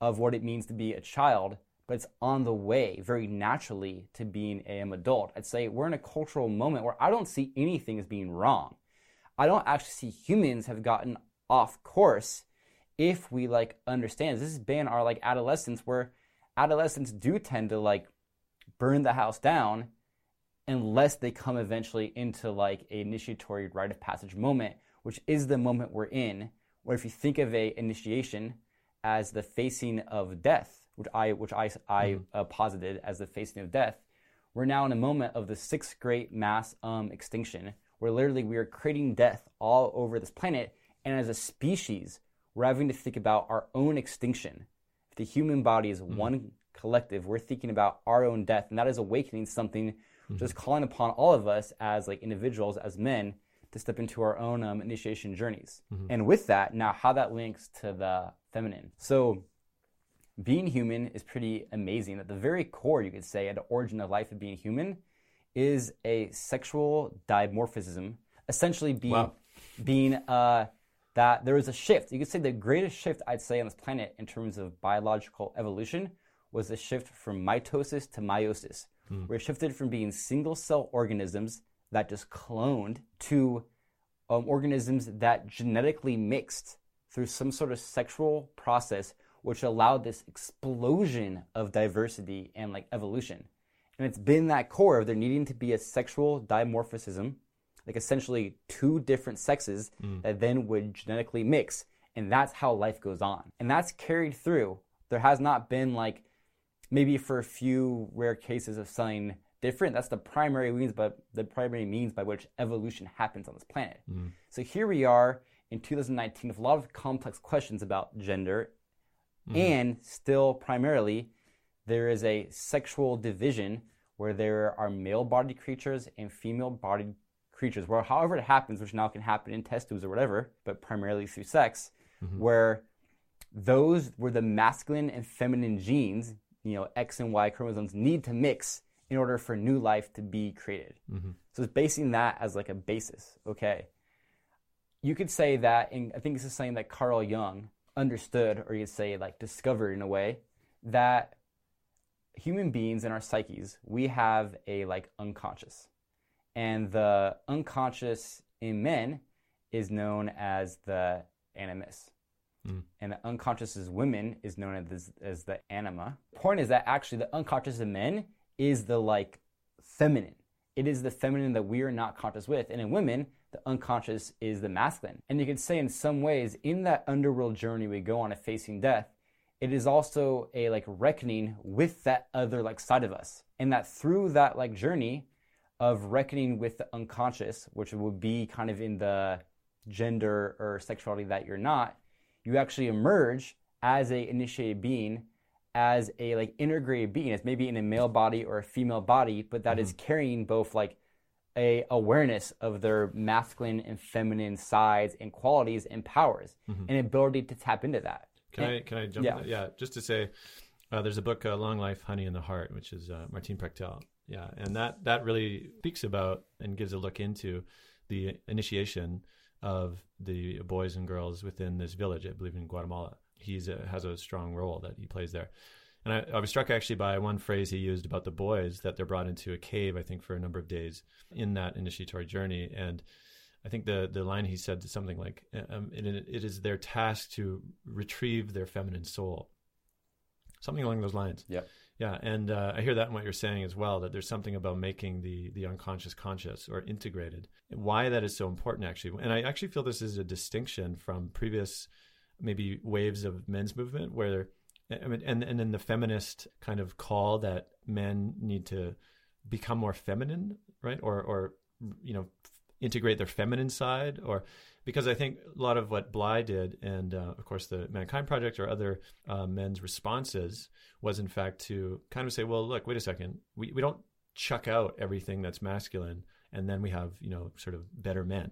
of what it means to be a child but it's on the way very naturally to being an adult. I'd say we're in a cultural moment where i don't see anything as being wrong. I don't actually see humans have gotten off course if we like understand. This has been our like adolescence where adolescents do tend to like burn the house down unless they come eventually into like a initiatory rite of passage moment which is the moment we're in where if you think of a initiation as the facing of death which i which i, I mm-hmm. uh, posited as the facing of death we're now in a moment of the sixth great mass um, extinction where literally we are creating death all over this planet and as a species we're having to think about our own extinction if the human body is mm-hmm. one collective we're thinking about our own death and that is awakening something mm-hmm. just calling upon all of us as like individuals as men to step into our own um, initiation journeys mm-hmm. and with that now how that links to the feminine so being human is pretty amazing at the very core you could say at the origin of life of being human is a sexual dimorphism essentially being wow. being uh, that there was a shift you could say the greatest shift i'd say on this planet in terms of biological evolution was the shift from mitosis to meiosis. Mm. We're shifted from being single cell organisms that just cloned to um, organisms that genetically mixed through some sort of sexual process, which allowed this explosion of diversity and like evolution. And it's been that core of there needing to be a sexual dimorphism, like essentially two different sexes mm. that then would genetically mix. And that's how life goes on. And that's carried through. There has not been like maybe for a few rare cases of something different, that's the primary means, but the primary means by which evolution happens on this planet. Mm. So here we are in 2019 with a lot of complex questions about gender, mm. and still primarily there is a sexual division where there are male-bodied creatures and female-bodied creatures. Where however it happens, which now can happen in test tubes or whatever, but primarily through sex, mm-hmm. where those were the masculine and feminine genes you know, X and Y chromosomes need to mix in order for new life to be created. Mm-hmm. So it's basing that as like a basis. Okay. You could say that, and I think this is something that Carl Jung understood, or you could say like discovered in a way, that human beings in our psyches, we have a like unconscious. And the unconscious in men is known as the animus. Mm. And the unconscious as women is known as, as the anima. Point is that actually the unconscious in men is the like feminine. It is the feminine that we are not conscious with. And in women, the unconscious is the masculine. And you could say in some ways, in that underworld journey we go on of facing death, it is also a like reckoning with that other like side of us. And that through that like journey of reckoning with the unconscious, which would be kind of in the gender or sexuality that you're not, you actually emerge as a initiated being as a like integrated being It's maybe in a male body or a female body but that mm-hmm. is carrying both like a awareness of their masculine and feminine sides and qualities and powers mm-hmm. and ability to tap into that can and, i can i jump yeah, yeah just to say uh, there's a book uh, long life honey in the heart which is uh, martin prechtel yeah and that that really speaks about and gives a look into the initiation of the boys and girls within this village, I believe in Guatemala. He has a strong role that he plays there. And I, I, was struck actually by one phrase he used about the boys that they're brought into a cave, I think, for a number of days in that initiatory journey. And I think the, the line he said something like, um, it, it is their task to retrieve their feminine soul. Something along those lines. Yeah. Yeah, and uh, I hear that in what you're saying as well. That there's something about making the the unconscious conscious or integrated. Why that is so important, actually, and I actually feel this is a distinction from previous maybe waves of men's movement, where I mean, and and then the feminist kind of call that men need to become more feminine, right? Or or you know integrate their feminine side, or because I think a lot of what Bly did, and uh, of course the Mankind Project or other uh, men's responses, was in fact to kind of say, well, look, wait a second, we, we don't chuck out everything that's masculine and then we have you know sort of better men.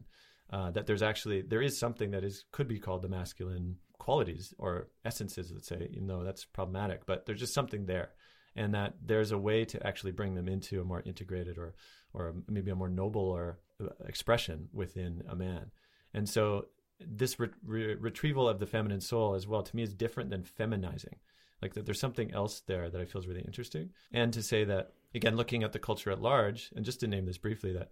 Uh, that there's actually there is something that is could be called the masculine qualities or essences, let's say, even though that's problematic, but there's just something there, and that there's a way to actually bring them into a more integrated or or maybe a more noble or uh, expression within a man. And so this re- re- retrieval of the feminine soul as well to me is different than feminizing. Like that there's something else there that I feel is really interesting. And to say that again, looking at the culture at large, and just to name this briefly, that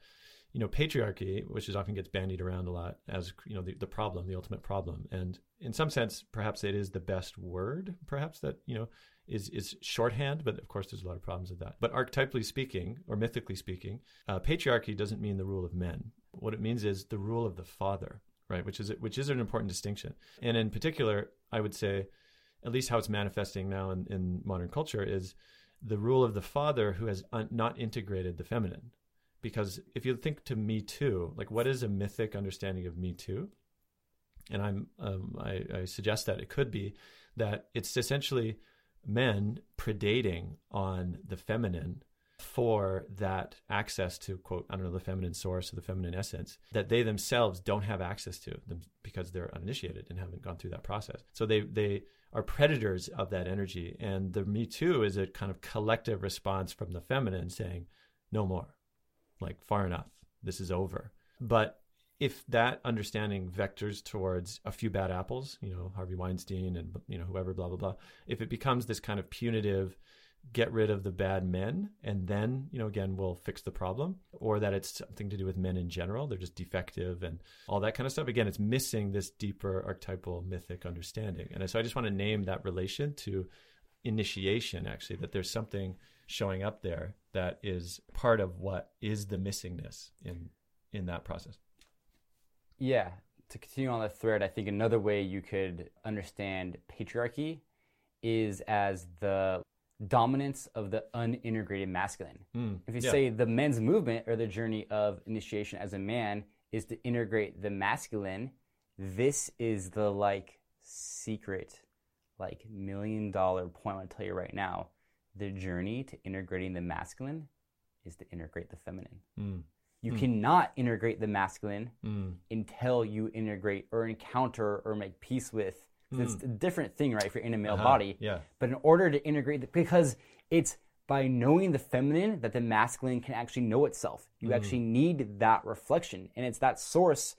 you know patriarchy, which is often gets bandied around a lot as you know the, the problem, the ultimate problem, and in some sense, perhaps it is the best word, perhaps that you know is is shorthand, but of course there's a lot of problems with that. But archetypally speaking, or mythically speaking, uh, patriarchy doesn't mean the rule of men. What it means is the rule of the father, right? Which is which is an important distinction. And in particular, I would say, at least how it's manifesting now in, in modern culture is the rule of the father who has un- not integrated the feminine. Because if you think to Me Too, like what is a mythic understanding of Me Too? And I'm um, I, I suggest that it could be that it's essentially men predating on the feminine for that access to quote I don't know the feminine source or the feminine essence that they themselves don't have access to because they're uninitiated and haven't gone through that process. So they they are predators of that energy, and the Me Too is a kind of collective response from the feminine saying, "No more, like far enough, this is over." But if that understanding vectors towards a few bad apples, you know, Harvey Weinstein and you know whoever, blah blah blah, if it becomes this kind of punitive, get rid of the bad men, and then you know again we'll fix the problem, or that it's something to do with men in general, they're just defective and all that kind of stuff. Again, it's missing this deeper archetypal mythic understanding, and so I just want to name that relation to initiation. Actually, that there's something showing up there that is part of what is the missingness in in that process. Yeah. To continue on the thread, I think another way you could understand patriarchy is as the dominance of the unintegrated masculine. Mm, if you yeah. say the men's movement or the journey of initiation as a man is to integrate the masculine, this is the like secret, like million dollar point I want to tell you right now. The journey to integrating the masculine is to integrate the feminine. Mm, You cannot integrate the masculine mm, until you integrate or encounter or make peace with. 'cause It's a different thing, right? If you're in a male Uh-huh, body, yeah. But in order to integrate, the, because it's by knowing the feminine that the masculine can actually know itself. You Mm. actually need that reflection, and it's that source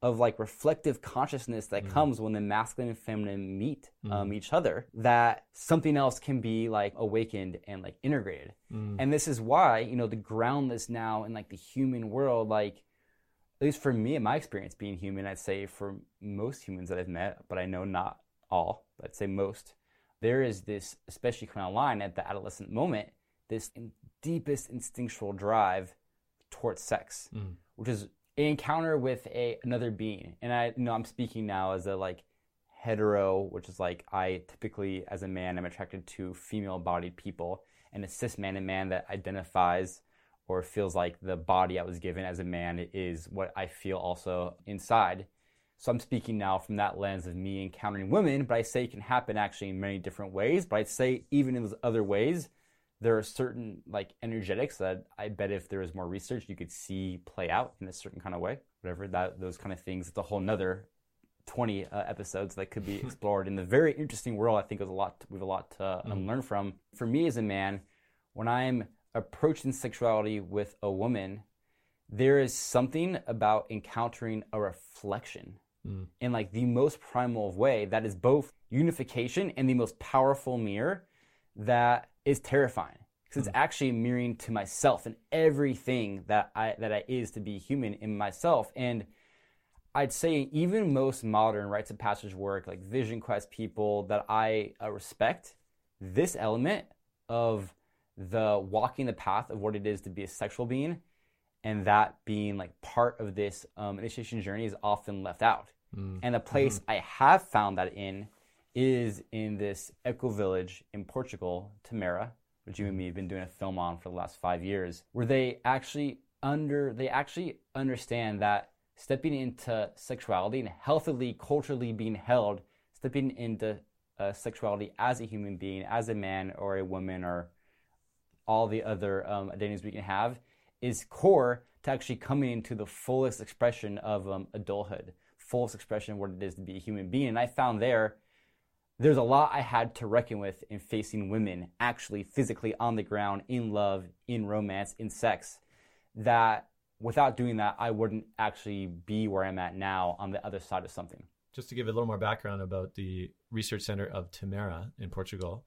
of like reflective consciousness that Mm. comes when the masculine and feminine meet um, each other. That something else can be like awakened and like integrated. Mm. And this is why you know to ground this now in like the human world, like at least for me in my experience being human, I'd say for most humans that I've met, but I know not all, but I'd say most, there is this, especially coming online at the adolescent moment, this in- deepest instinctual drive towards sex, which is encounter with a another being. And I you know I'm speaking now as a like hetero, which is like I typically as a man i'm attracted to female bodied people, and a cis man, a man that identifies or feels like the body I was given as a man is what I feel also inside. So I'm speaking now from that lens of me encountering women, but I say it can happen actually in many different ways. But I'd say even in those other ways, there are certain like energetics that I bet if there was more research, you could see play out in a certain kind of way. Whatever that those kind of things, it's a whole nother 20 uh, episodes that could be explored in the very interesting world. I think is a lot we have a lot to um, learn from. For me as a man, when I'm approaching sexuality with a woman, there is something about encountering a reflection in like the most primal of way that is both unification and the most powerful mirror that is terrifying because it's actually mirroring to myself and everything that I that I is to be human in myself. And I'd say even most modern rites of passage work like vision quest people that I uh, respect this element of the walking the path of what it is to be a sexual being and that being like part of this um, initiation journey is often left out. And the place I have found that in is in this eco village in Portugal, Tamera, which you and me have been doing a film on for the last five years, where they actually under they actually understand that stepping into sexuality and healthily, culturally being held, stepping into uh, sexuality as a human being, as a man or a woman or all the other um, identities we can have, is core to actually coming into the fullest expression of um, adulthood, fullest expression of what it is to be a human being. And I found there, there's a lot I had to reckon with in facing women actually physically on the ground, in love, in romance, in sex, that without doing that, I wouldn't actually be where I'm at now on the other side of something. Just to give a little more background about the research center of Tamera in Portugal,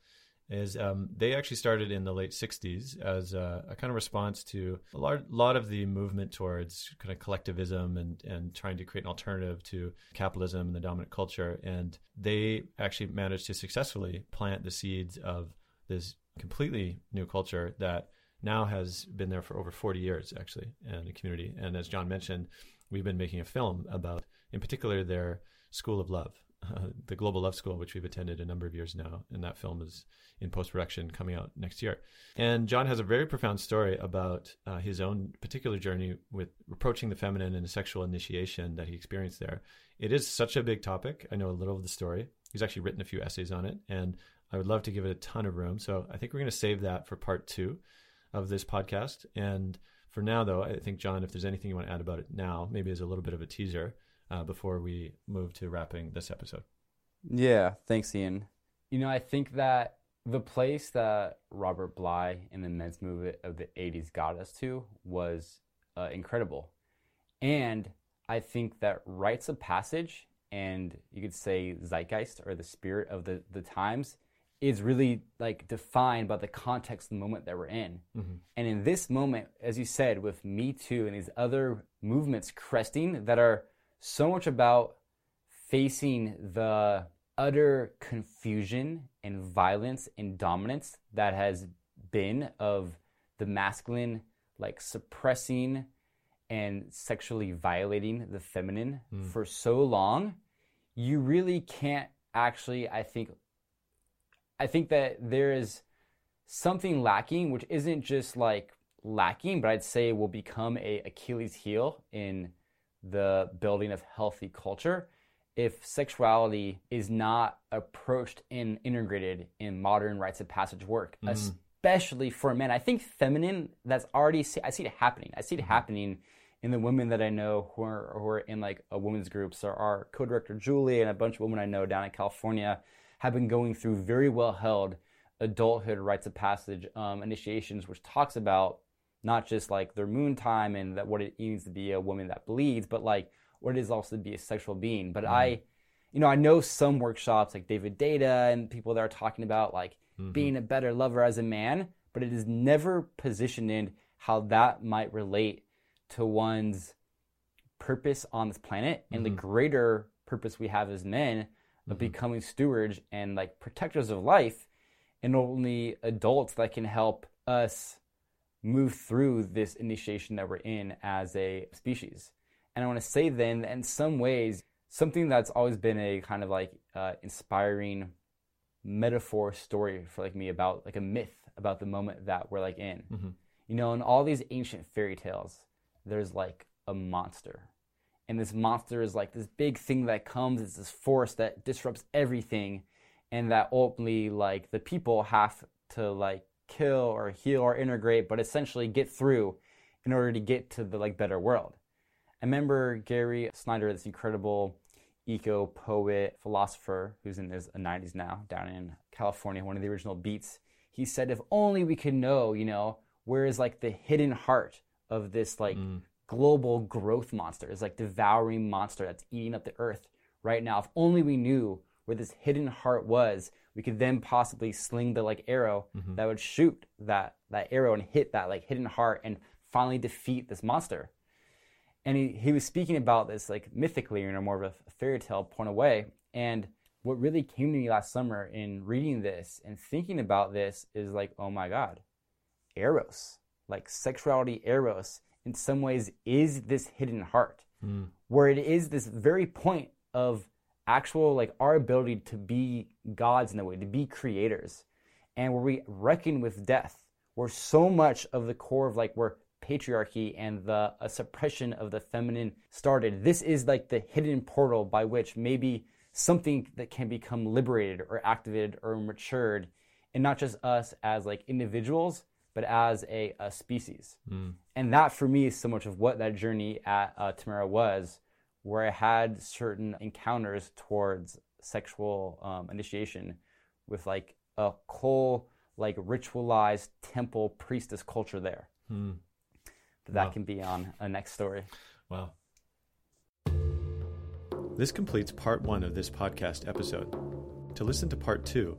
is um, they actually started in the late 60s as a, a kind of response to a lot, of the movement towards kind of collectivism and, and trying to create an alternative to capitalism and the dominant culture. And they actually managed to successfully plant the seeds of this completely new culture that now has been there for over 40 years, actually, in the community. And as John mentioned, we've been making a film about, in particular, their School of Love, the Global Love School, which we've attended a number of years now, and that film is in post production coming out next year. And John has a very profound story about uh, his own particular journey with approaching the feminine and the sexual initiation that he experienced there. It is such a big topic. I know a little of the story. He's actually written a few essays on it, and I would love to give it a ton of room. So I think we're going to save that for part two of this podcast. And for now, though, I think, John, if there's anything you want to add about it now, maybe as a little bit of a teaser uh, before we move to wrapping this episode. Yeah, thanks, Ian. You know, I think that the place that Robert Bly and the men's movement of the 80s got us to was uh, incredible. And I think that rites of passage and you could say zeitgeist or the spirit of the, the times is really like defined by the context of the moment that we're in. Mm-hmm. And in this moment, as you said, with Me Too and these other movements cresting that are so much about facing the utter confusion and violence and dominance that has been of the masculine, like suppressing and sexually violating the feminine mm. for so long, you really can't actually, I think, I think that there is something lacking, which isn't just like lacking, but I'd say will become a Achilles heel in the building of healthy culture if sexuality is not approached and integrated in modern rites of passage work, mm. especially for men. I think feminine, that's already, I see it happening. I see it mm-hmm. happening in the women that I know who are, who are in like a women's group. So our co-director Julie and a bunch of women I know down in California have been going through very well held adulthood rites of passage um, initiations, which talks about not just like their moon time and that what it means to be a woman that bleeds, but like what it is also to be a sexual being. But mm. I, you know, I know some workshops like David Deida and people that are talking about like mm-hmm. being a better lover as a man, but it is never positioned in how that might relate to one's purpose on this planet and mm-hmm. the greater purpose we have as men of mm-hmm. becoming stewards and like protectors of life and only adults that can help us move through this initiation that we're in as a species. And I want to say then, in some ways, something that's always been a kind of like uh, inspiring metaphor story for like me about like a myth about the moment that we're like in. Mm-hmm. You know, in all these ancient fairy tales, there's like a monster. And this monster is like this big thing that comes, it's this force that disrupts everything and that ultimately like the people have to like kill or heal or integrate, but essentially get through in order to get to the like better world. I remember Gary Snyder, this incredible eco poet philosopher who's in his 90s now down in California, one of the original beats. He said, if only we could know, you know, where is like the hidden heart of this like mm. global growth monster, is like devouring monster that's eating up the earth right now. If only we knew where this hidden heart was, we could then possibly sling the like arrow mm-hmm. that would shoot that that arrow and hit that like hidden heart and finally defeat this monster and he, he was speaking about this like mythically in a more of a fairy tale point of way and what really came to me last summer in reading this and thinking about this is like oh my god eros like sexuality eros in some ways is this hidden heart mm. where it is this very point of actual like our ability to be gods in a way to be creators and where we reckon with death where so much of the core of like where patriarchy and the uh, suppression of the feminine started. This is like the hidden portal by which maybe something that can become liberated or activated or matured, and not just us as like individuals, but as a, a species. Mm. And that for me is so much of what that journey at uh, Tamera was, where I had certain encounters towards sexual um, initiation with like a whole like ritualized temple priestess culture there. Mm. But that wow. can be on a next story. Wow. This completes part one of this podcast episode. To listen to part two,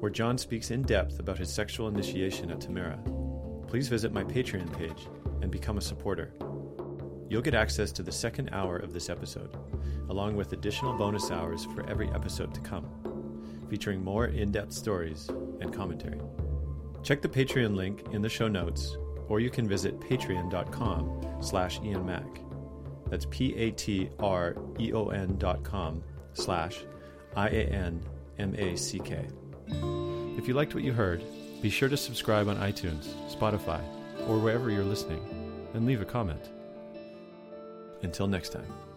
where John speaks in depth about his sexual initiation at Tamera, please visit my Patreon page and become a supporter. You'll get access to the second hour of this episode, along with additional bonus hours for every episode to come, featuring more in depth stories and commentary. Check the Patreon link in the show notes, or you can visit patreon.com slash ianmack. That's P-A-T-R-E-O-N dot com slash I-A-N-M-A-C-K. If you liked what you heard, be sure to subscribe on iTunes, Spotify, or wherever you're listening, and leave a comment. Until next time.